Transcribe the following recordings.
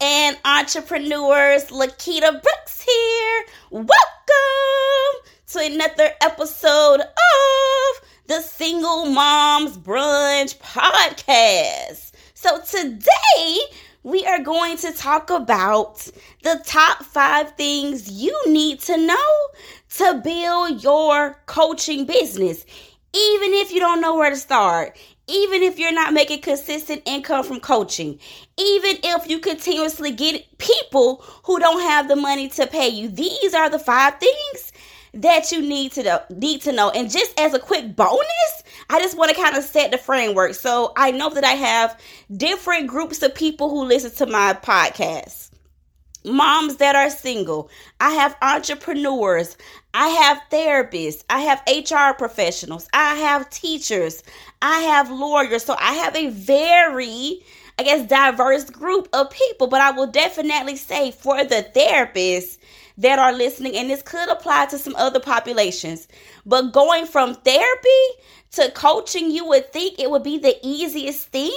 and entrepreneurs. Lakita Brooks here. Welcome to another episode of the Single Moms Brunch Podcast. So, today we are going to talk about the top five things you need to know to build your coaching business, even if you don't know where to start even if you're not making consistent income from coaching, even if you continuously get people who don't have the money to pay you. These are the five things that you need to know, need to know. And just as a quick bonus, I just want to kind of set the framework. So I know that I have different groups of people who listen to my podcast moms that are single. I have entrepreneurs. I have therapists. I have HR professionals. I have teachers. I have lawyers. So I have a very, I guess, diverse group of people. But I will definitely say for the therapists that are listening, and this could apply to some other populations, but going from therapy to coaching, you would think it would be the easiest thing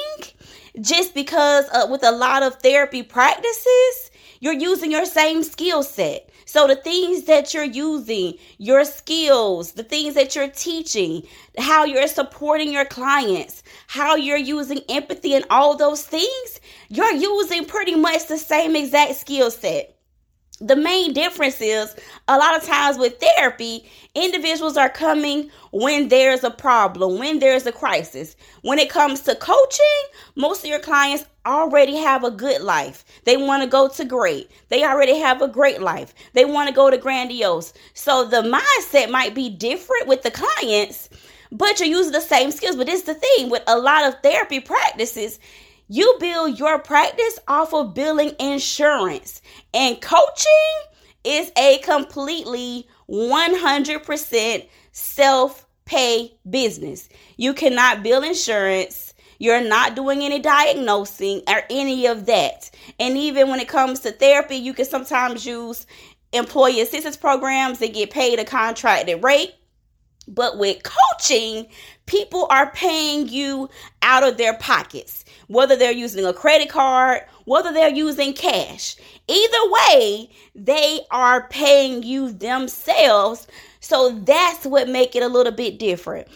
just because uh, with a lot of therapy practices, you're using your same skill set. So the things that you're using, your skills, the things that you're teaching, how you're supporting your clients, how you're using empathy and all those things, you're using pretty much the same exact skill set. The main difference is a lot of times with therapy, individuals are coming when there's a problem, when there's a crisis. When it comes to coaching, most of your clients already have a good life. They want to go to great. They already have a great life. They want to go to grandiose. So the mindset might be different with the clients, but you're using the same skills. But it's the thing with a lot of therapy practices, you build your practice off of billing insurance. And coaching is a completely 100% self pay business. You cannot bill insurance. You're not doing any diagnosing or any of that. And even when it comes to therapy, you can sometimes use employee assistance programs that get paid a contracted rate. But with coaching, people are paying you out of their pockets whether they're using a credit card, whether they're using cash. Either way, they are paying you themselves. So that's what make it a little bit different.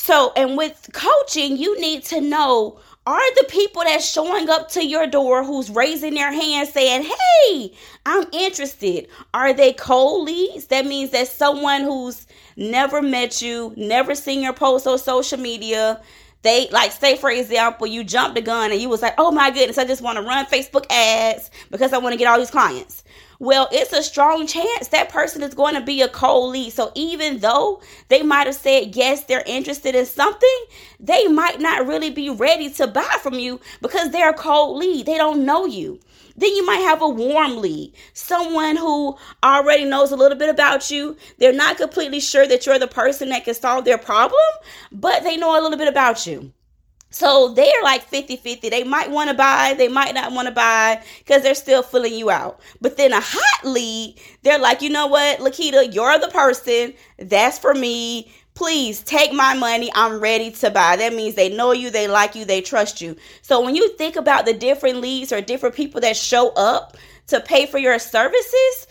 So, and with coaching, you need to know are the people that's showing up to your door who's raising their hand saying, Hey, I'm interested? Are they cold leads? That means that someone who's never met you, never seen your post on social media, they like say for example, you jumped the gun and you was like, "Oh my goodness, I just want to run Facebook ads because I want to get all these clients." Well, it's a strong chance that person is going to be a cold lead. So even though they might have said yes, they're interested in something, they might not really be ready to buy from you because they're a cold lead. They don't know you. Then you might have a warm lead, someone who already knows a little bit about you. They're not completely sure that you're the person that can solve their problem, but they know a little bit about you. So they're like 50 50. They might want to buy, they might not want to buy because they're still filling you out. But then a hot lead, they're like, you know what, Lakita, you're the person. That's for me. Please take my money. I'm ready to buy. That means they know you, they like you, they trust you. So when you think about the different leads or different people that show up to pay for your services,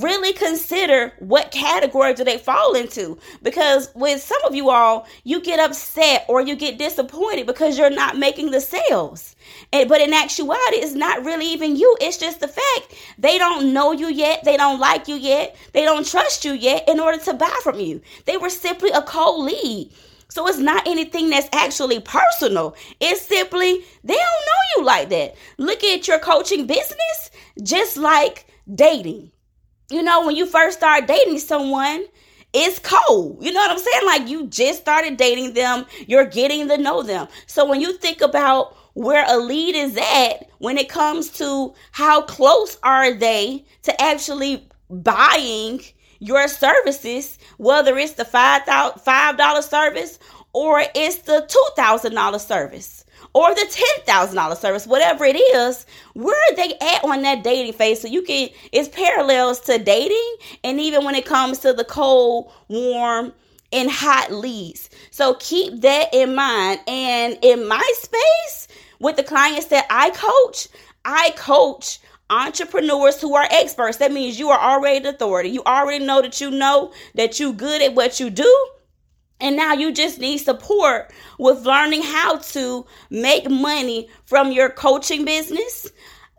really consider what category do they fall into. Because with some of you all you get upset or you get disappointed because you're not making the sales. And, but in actuality it's not really even you. It's just the fact they don't know you yet. They don't like you yet. They don't trust you yet in order to buy from you. They were simply a cold lead so it's not anything that's actually personal. It's simply they don't know you like that. Look at your coaching business just like dating you know, when you first start dating someone, it's cold. You know what I'm saying? Like you just started dating them, you're getting to know them. So when you think about where a lead is at when it comes to how close are they to actually buying your services, whether it's the $5 service or it's the $2,000 service or the $10,000 service, whatever it is, where are they at on that dating phase? So you can, it's parallels to dating and even when it comes to the cold, warm, and hot leads. So keep that in mind. And in my space, with the clients that I coach, I coach entrepreneurs who are experts. That means you are already the authority. You already know that you know that you good at what you do. And now you just need support with learning how to make money from your coaching business.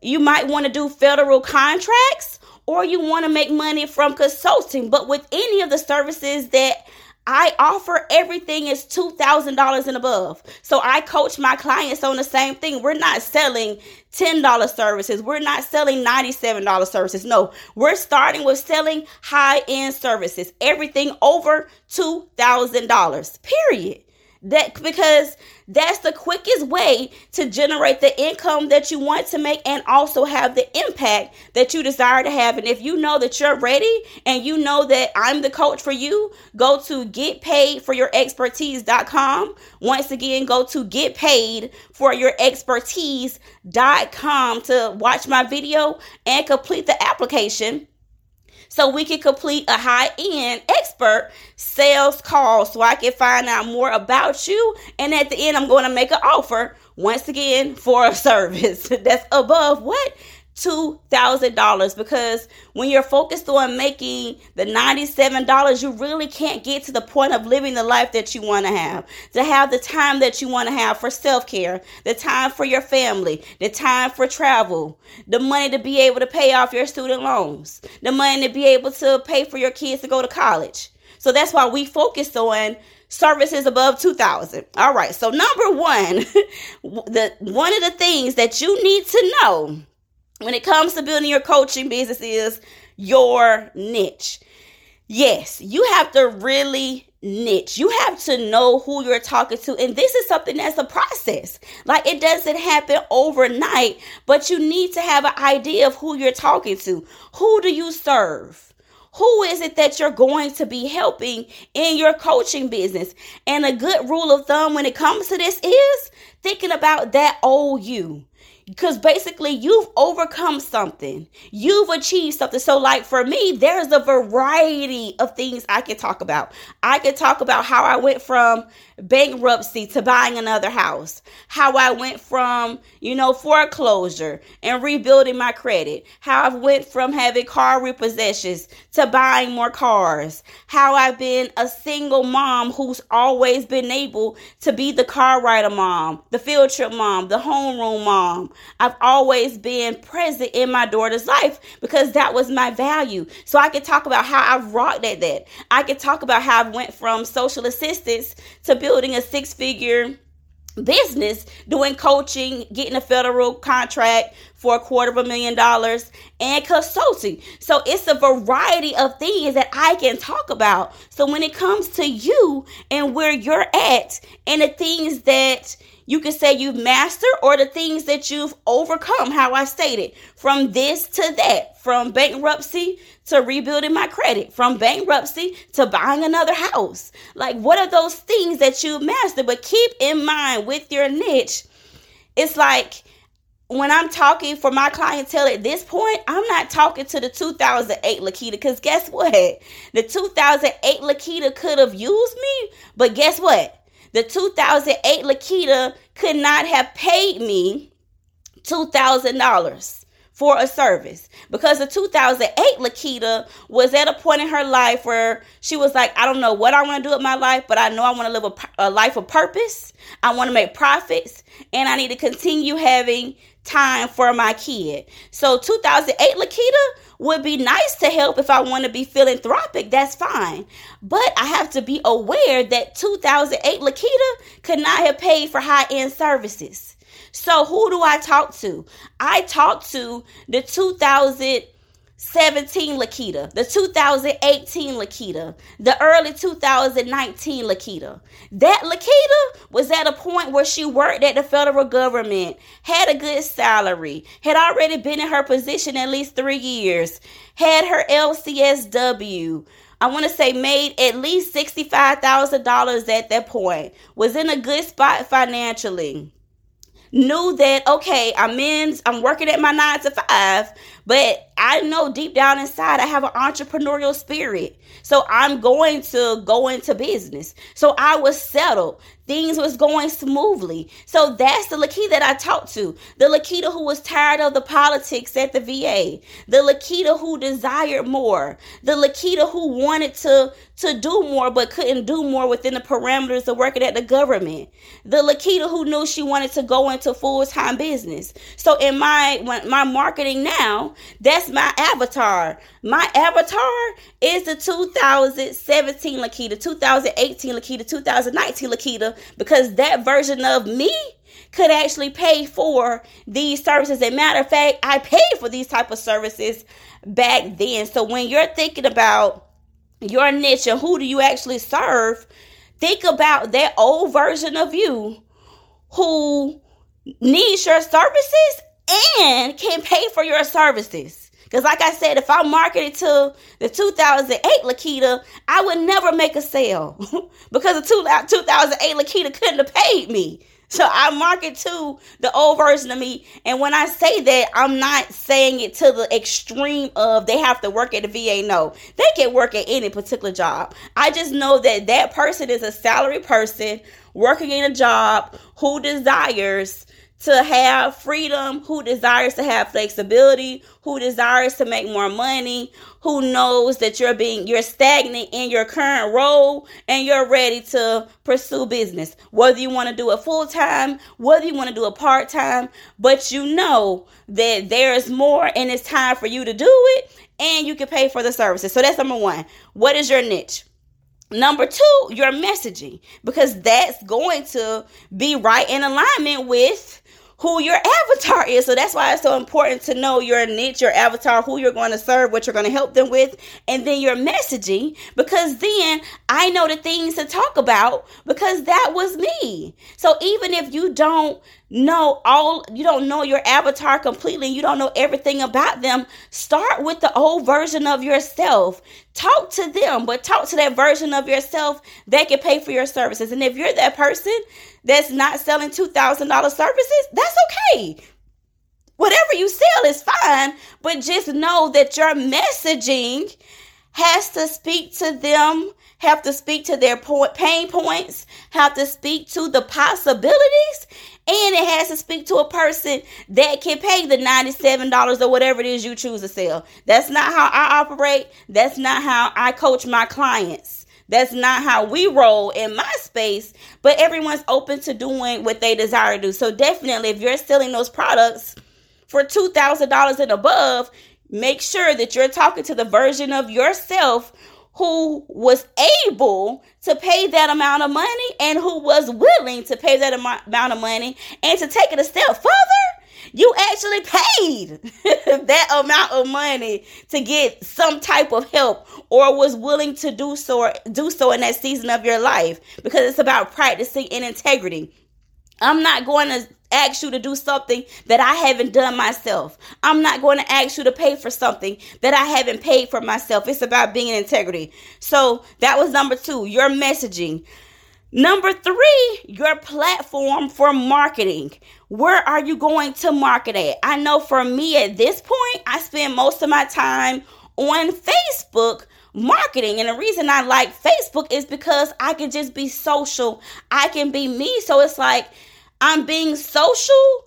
You might want to do federal contracts or you want to make money from consulting. But with any of the services that I offer everything is $2,000 and above. So I coach my clients on the same thing. We're not selling $10 services. We're not selling $97 services. No, we're starting with selling high end services. Everything over $2,000. Period that because that's the quickest way to generate the income that you want to make and also have the impact that you desire to have. And if you know that you're ready and you know that I'm the coach for you go to getpaidforyourexpertise.com once again go to getpaidforyourexpertise.com to watch my video and complete the application so we can complete a high end expert sales call so I can find out more about you. And at the end, I'm going to make an offer once again for a service that's above what? $2,000 because when you're focused on making the $97, you really can't get to the point of living the life that you want to have. To have the time that you want to have for self care, the time for your family, the time for travel, the money to be able to pay off your student loans, the money to be able to pay for your kids to go to college. So that's why we focused on services above 2000 all right so number one the one of the things that you need to know when it comes to building your coaching business is your niche. Yes, you have to really niche. You have to know who you're talking to. And this is something that's a process. Like it doesn't happen overnight, but you need to have an idea of who you're talking to. Who do you serve? Who is it that you're going to be helping in your coaching business? And a good rule of thumb when it comes to this is thinking about that old you because basically you've overcome something. You've achieved something. So like for me there's a variety of things i can talk about. I can talk about how i went from bankruptcy to buying another house how i went from you know foreclosure and rebuilding my credit how i went from having car repossessions to buying more cars how i've been a single mom who's always been able to be the car rider mom the field trip mom the homeroom mom I've always been present in my daughter's life because that was my value. So I could talk about how I've rocked at that. I could talk about how I went from social assistance to building a six figure business doing coaching, getting a federal contract for a quarter of a million dollars, and consulting. So it's a variety of things that I can talk about. So when it comes to you and where you're at and the things that you can say you've mastered or the things that you've overcome, how I stated, from this to that, from bankruptcy to rebuilding my credit, from bankruptcy to buying another house. Like, what are those things that you've mastered? But keep in mind with your niche, it's like when I'm talking for my clientele at this point, I'm not talking to the 2008 Lakita because guess what? The 2008 Lakita could have used me, but guess what? The 2008 Lakita could not have paid me $2,000 for a service because the 2008 Lakita was at a point in her life where she was like, I don't know what I want to do with my life, but I know I want to live a, a life of purpose. I want to make profits and I need to continue having time for my kid. So 2008 Lakita would be nice to help if I want to be philanthropic, that's fine. But I have to be aware that 2008 Lakita could not have paid for high-end services. So who do I talk to? I talk to the 2000 17 Lakita, the 2018 Lakita, the early 2019 Lakita. That Lakita was at a point where she worked at the federal government, had a good salary, had already been in her position at least three years, had her LCSW. I want to say made at least $65,000 at that point, was in a good spot financially knew that okay, I'm in, I'm working at my nine to five, but I know deep down inside I have an entrepreneurial spirit. So I'm going to go into business. So I was settled. Things was going smoothly. So that's the Lakita that I talked to. The Lakita who was tired of the politics at the VA. The Lakita who desired more. The Lakita who wanted to, to do more but couldn't do more within the parameters of working at the government. The Lakita who knew she wanted to go into full-time business. So in my my marketing now, that's my avatar. My avatar is the 2017 Lakita, 2018 Lakita, 2019 Lakita, because that version of me could actually pay for these services. As a matter of fact, I paid for these type of services back then. So when you're thinking about your niche and who do you actually serve, think about that old version of you who needs your services and can pay for your services. Because, like I said, if I marketed to the 2008 Lakita, I would never make a sale because the 2008 Lakita couldn't have paid me. So I market to the old version of me. And when I say that, I'm not saying it to the extreme of they have to work at the VA. No, they can work at any particular job. I just know that that person is a salary person working in a job who desires to have freedom, who desires to have flexibility, who desires to make more money, who knows that you're being you're stagnant in your current role and you're ready to pursue business. Whether you want to do it full time, whether you want to do it part time, but you know that there's more and it's time for you to do it and you can pay for the services. So that's number 1. What is your niche? Number two, your messaging, because that's going to be right in alignment with who your avatar is. So that's why it's so important to know your niche, your avatar, who you're going to serve, what you're going to help them with, and then your messaging. Because then I know the things to talk about because that was me. So even if you don't know all you don't know your avatar completely. You don't know everything about them. Start with the old version of yourself. Talk to them but talk to that version of yourself that can pay for your services. And if you're that person that's not selling $2000 services that's okay. Whatever you sell is fine but just know that your messaging has to speak to them have to speak to their pain points have to speak to the possibilities and it has to speak to a person that can pay the $97 or whatever it is you choose to sell. That's not how I operate. That's not how I coach my clients. That's not how we roll in my space, but everyone's open to doing what they desire to do. So, definitely, if you're selling those products for $2,000 and above, make sure that you're talking to the version of yourself who was able to pay that amount of money and who was willing to pay that amount of money and to take it a step further you actually paid that amount of money to get some type of help or was willing to do so do so in that season of your life. Because it's about practicing in integrity i'm not going to ask you to do something that I haven't done myself. I'm not going to ask you to pay for something that I haven't paid for myself. It's about being in integrity. So that was number two, your messaging. Number three, your platform for marketing. Where are you going to market at? I know for me at this point, I spend most of my time on Facebook marketing. And the reason I like Facebook is because I can just be social, I can be me. So it's like, I'm being social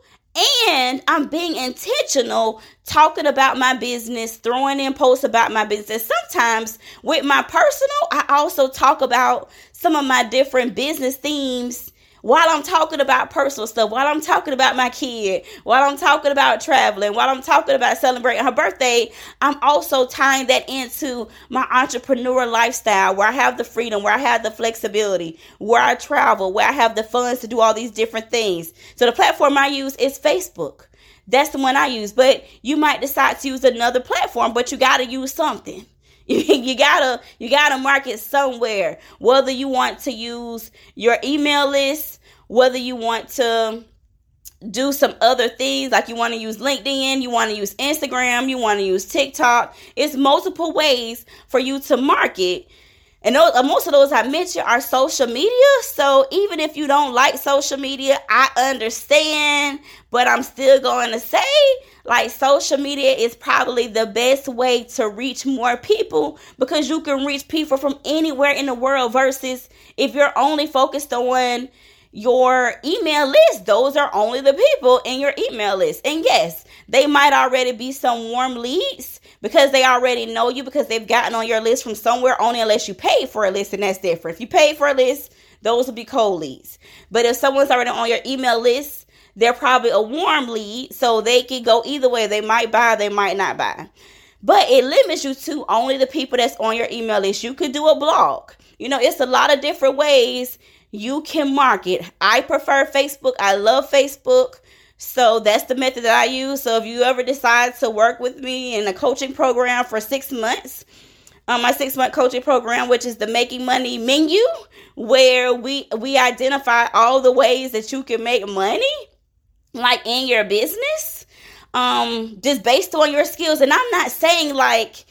and I'm being intentional talking about my business, throwing in posts about my business. Sometimes with my personal, I also talk about some of my different business themes while I'm talking about personal stuff, while I'm talking about my kid, while I'm talking about traveling, while I'm talking about celebrating her birthday, I'm also tying that into my entrepreneur lifestyle where I have the freedom, where I have the flexibility, where I travel, where I have the funds to do all these different things. So the platform I use is Facebook. That's the one I use. But you might decide to use another platform, but you got to use something. you gotta you gotta market somewhere whether you want to use your email list whether you want to do some other things like you want to use linkedin you want to use instagram you want to use tiktok it's multiple ways for you to market and those, uh, most of those I mentioned are social media. So even if you don't like social media, I understand. But I'm still going to say, like, social media is probably the best way to reach more people because you can reach people from anywhere in the world versus if you're only focused on your email list, those are only the people in your email list. And yes, they might already be some warm leads because they already know you because they've gotten on your list from somewhere only unless you pay for a list and that's different. If you pay for a list, those will be cold leads. But if someone's already on your email list, they're probably a warm lead, so they can go either way. They might buy, they might not buy. But it limits you to only the people that's on your email list. You could do a blog. You know, it's a lot of different ways you can market. I prefer Facebook. I love Facebook. So that's the method that I use. So if you ever decide to work with me in a coaching program for six months, um, my six month coaching program, which is the Making Money menu, where we we identify all the ways that you can make money, like in your business, um, just based on your skills. And I'm not saying like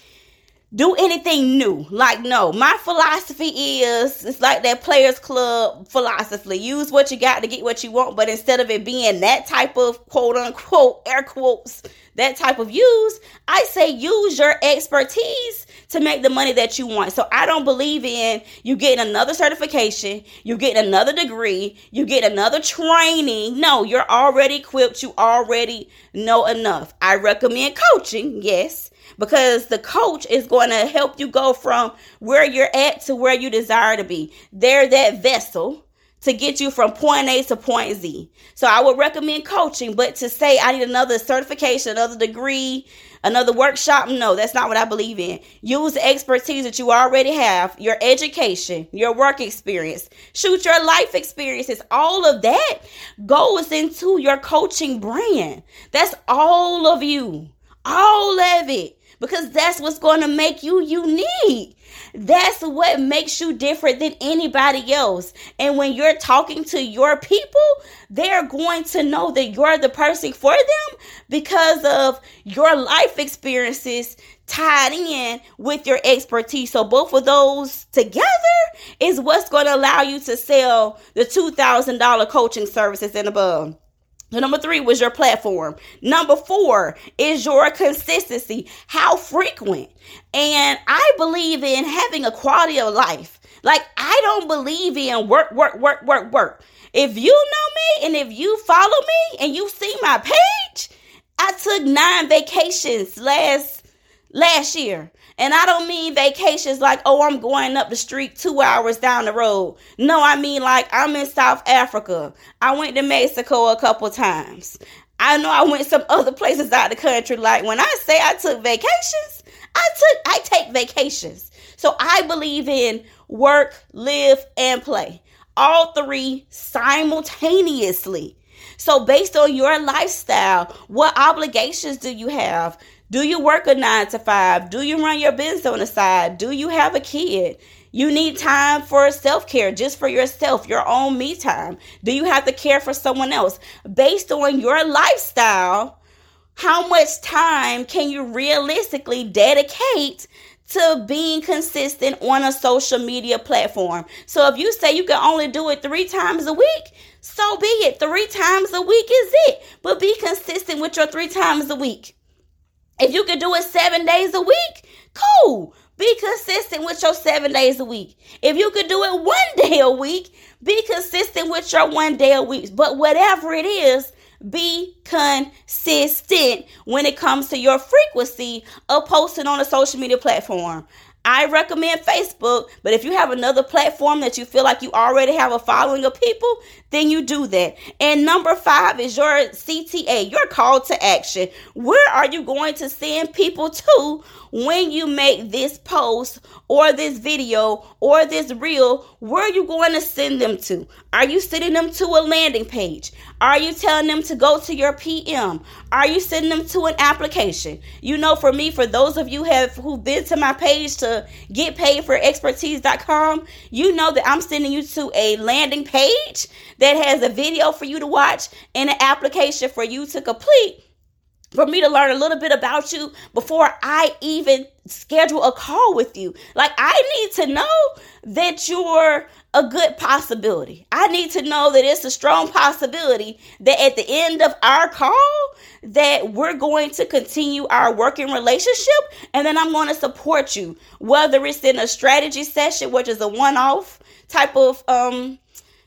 do anything new. Like, no, my philosophy is it's like that Players Club philosophy. Use what you got to get what you want, but instead of it being that type of quote unquote air quotes, that type of use, I say use your expertise to make the money that you want. So I don't believe in you getting another certification, you getting another degree, you get another training. No, you're already equipped, you already know enough. I recommend coaching, yes because the coach is going to help you go from where you're at to where you desire to be. They're that vessel to get you from point A to point Z. So I would recommend coaching, but to say I need another certification, another degree, another workshop, no, that's not what I believe in. Use the expertise that you already have, your education, your work experience, shoot your life experiences, all of that goes into your coaching brand. That's all of you. All of it because that's what's going to make you unique. That's what makes you different than anybody else. And when you're talking to your people, they're going to know that you're the person for them because of your life experiences tied in with your expertise. So both of those together is what's going to allow you to sell the $2,000 coaching services and above. Number three was your platform. Number four is your consistency. How frequent? And I believe in having a quality of life. Like I don't believe in work, work, work, work, work. If you know me and if you follow me and you see my page, I took nine vacations last last year. And I don't mean vacations like, oh, I'm going up the street two hours down the road. No, I mean like I'm in South Africa. I went to Mexico a couple times. I know I went some other places out the country. Like when I say I took vacations, I took I take vacations. So I believe in work, live, and play. All three simultaneously. So based on your lifestyle, what obligations do you have? Do you work a nine to five? Do you run your business on the side? Do you have a kid? You need time for self care, just for yourself, your own me time. Do you have to care for someone else? Based on your lifestyle, how much time can you realistically dedicate to being consistent on a social media platform? So if you say you can only do it three times a week, so be it. Three times a week is it. But be consistent with your three times a week. If you can do it seven days a week, cool. Be consistent with your seven days a week. If you could do it one day a week, be consistent with your one day a week. But whatever it is, be consistent when it comes to your frequency of posting on a social media platform. I recommend Facebook, but if you have another platform that you feel like you already have a following of people, then you do that. And number five is your CTA, your call to action. Where are you going to send people to when you make this post or this video or this reel? Where are you going to send them to? Are you sending them to a landing page? Are you telling them to go to your PM? Are you sending them to an application? You know, for me, for those of you have who've been to my page to get paid for expertise.com, you know that I'm sending you to a landing page that has a video for you to watch and an application for you to complete for me to learn a little bit about you before I even schedule a call with you. Like, I need to know that you're a good possibility. I need to know that it's a strong possibility that at the end of our call that we're going to continue our working relationship and then I'm going to support you whether it's in a strategy session which is a one-off type of um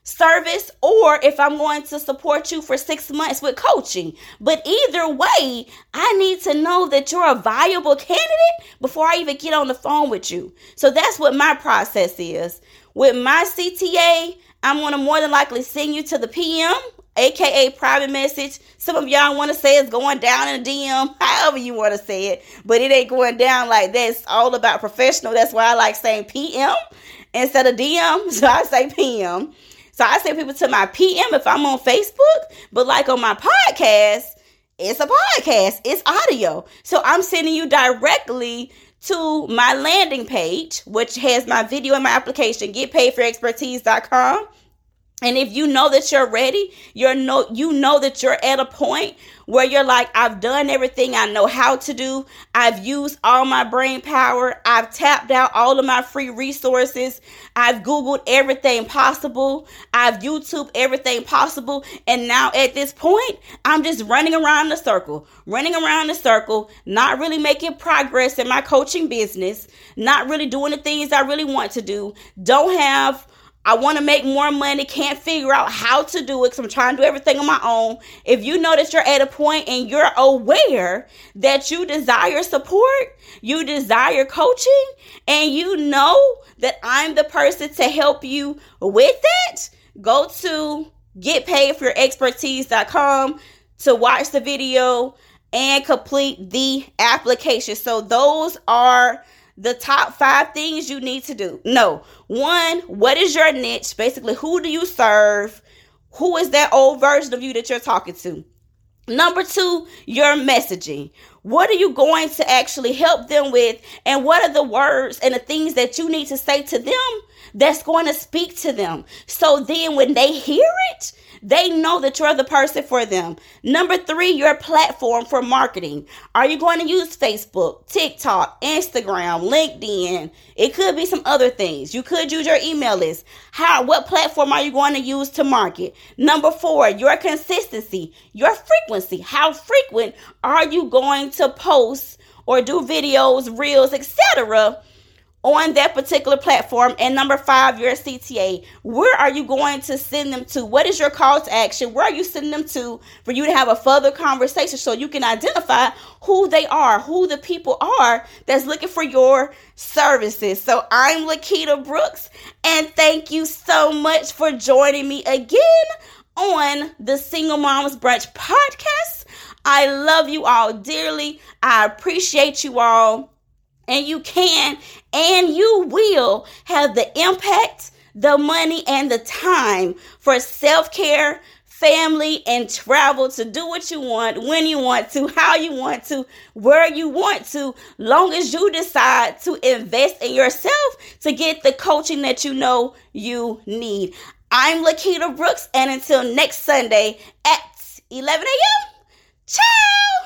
service or if I'm going to support you for six months with coaching. But either way, I need to know that you're a viable candidate before I even get on the phone with you. So that's what my process is. With my CTA, I'm going to more than likely send you to the PM, aka private message. Some of y'all want to say it's going down in a DM, however you want to say it, but it ain't going down like that. It's all about professional. That's why I like saying PM instead of DM. So I say PM. So I send people to my PM if I'm on Facebook, but like on my podcast, it's a podcast, it's audio. So I'm sending you directly to my landing page, which has my video and my application, getpaidforexpertise.com. And if you know that you're ready, you're no you know that you're at a point where you're like, I've done everything I know how to do. I've used all my brain power. I've tapped out all of my free resources. I've Googled everything possible. I've YouTube everything possible. And now at this point, I'm just running around the circle, running around the circle, not really making progress in my coaching business, not really doing the things I really want to do. Don't have I want to make more money, can't figure out how to do it because I'm trying to do everything on my own. If you know that you're at a point and you're aware that you desire support, you desire coaching, and you know that I'm the person to help you with it, go to getpaidforexpertise.com to watch the video and complete the application. So those are the top five things you need to do. No. One, what is your niche? Basically, who do you serve? Who is that old version of you that you're talking to? Number two, your messaging. What are you going to actually help them with? And what are the words and the things that you need to say to them that's going to speak to them? So then when they hear it, they know that you're the person for them. Number three, your platform for marketing. Are you going to use Facebook, TikTok, Instagram, LinkedIn? It could be some other things. You could use your email list. How, what platform are you going to use to market? Number four, your consistency, your frequency. How frequent are you going to post or do videos, reels, etc.? On that particular platform. And number five, your CTA. Where are you going to send them to? What is your call to action? Where are you sending them to for you to have a further conversation so you can identify who they are, who the people are that's looking for your services? So I'm Lakita Brooks, and thank you so much for joining me again on the Single Moms Brunch podcast. I love you all dearly. I appreciate you all and you can and you will have the impact, the money, and the time for self care, family, and travel to do what you want, when you want to, how you want to, where you want to, long as you decide to invest in yourself to get the coaching that you know you need. I'm Lakita Brooks, and until next Sunday at 11 a.m., ciao!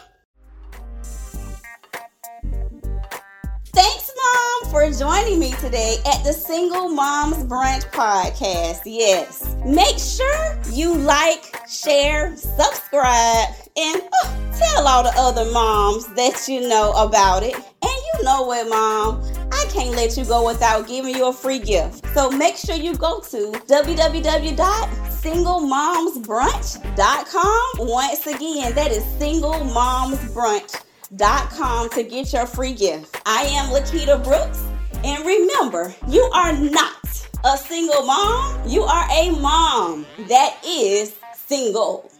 For joining me today at the Single Moms Brunch podcast. Yes. Make sure you like, share, subscribe, and oh, tell all the other moms that you know about it. And you know what, Mom? I can't let you go without giving you a free gift. So make sure you go to www.singlemomsbrunch.com. Once again, that is Single Moms Brunch com to get your free gift. I am Lakita Brooks, And remember, you are not a single mom, you are a mom that is single.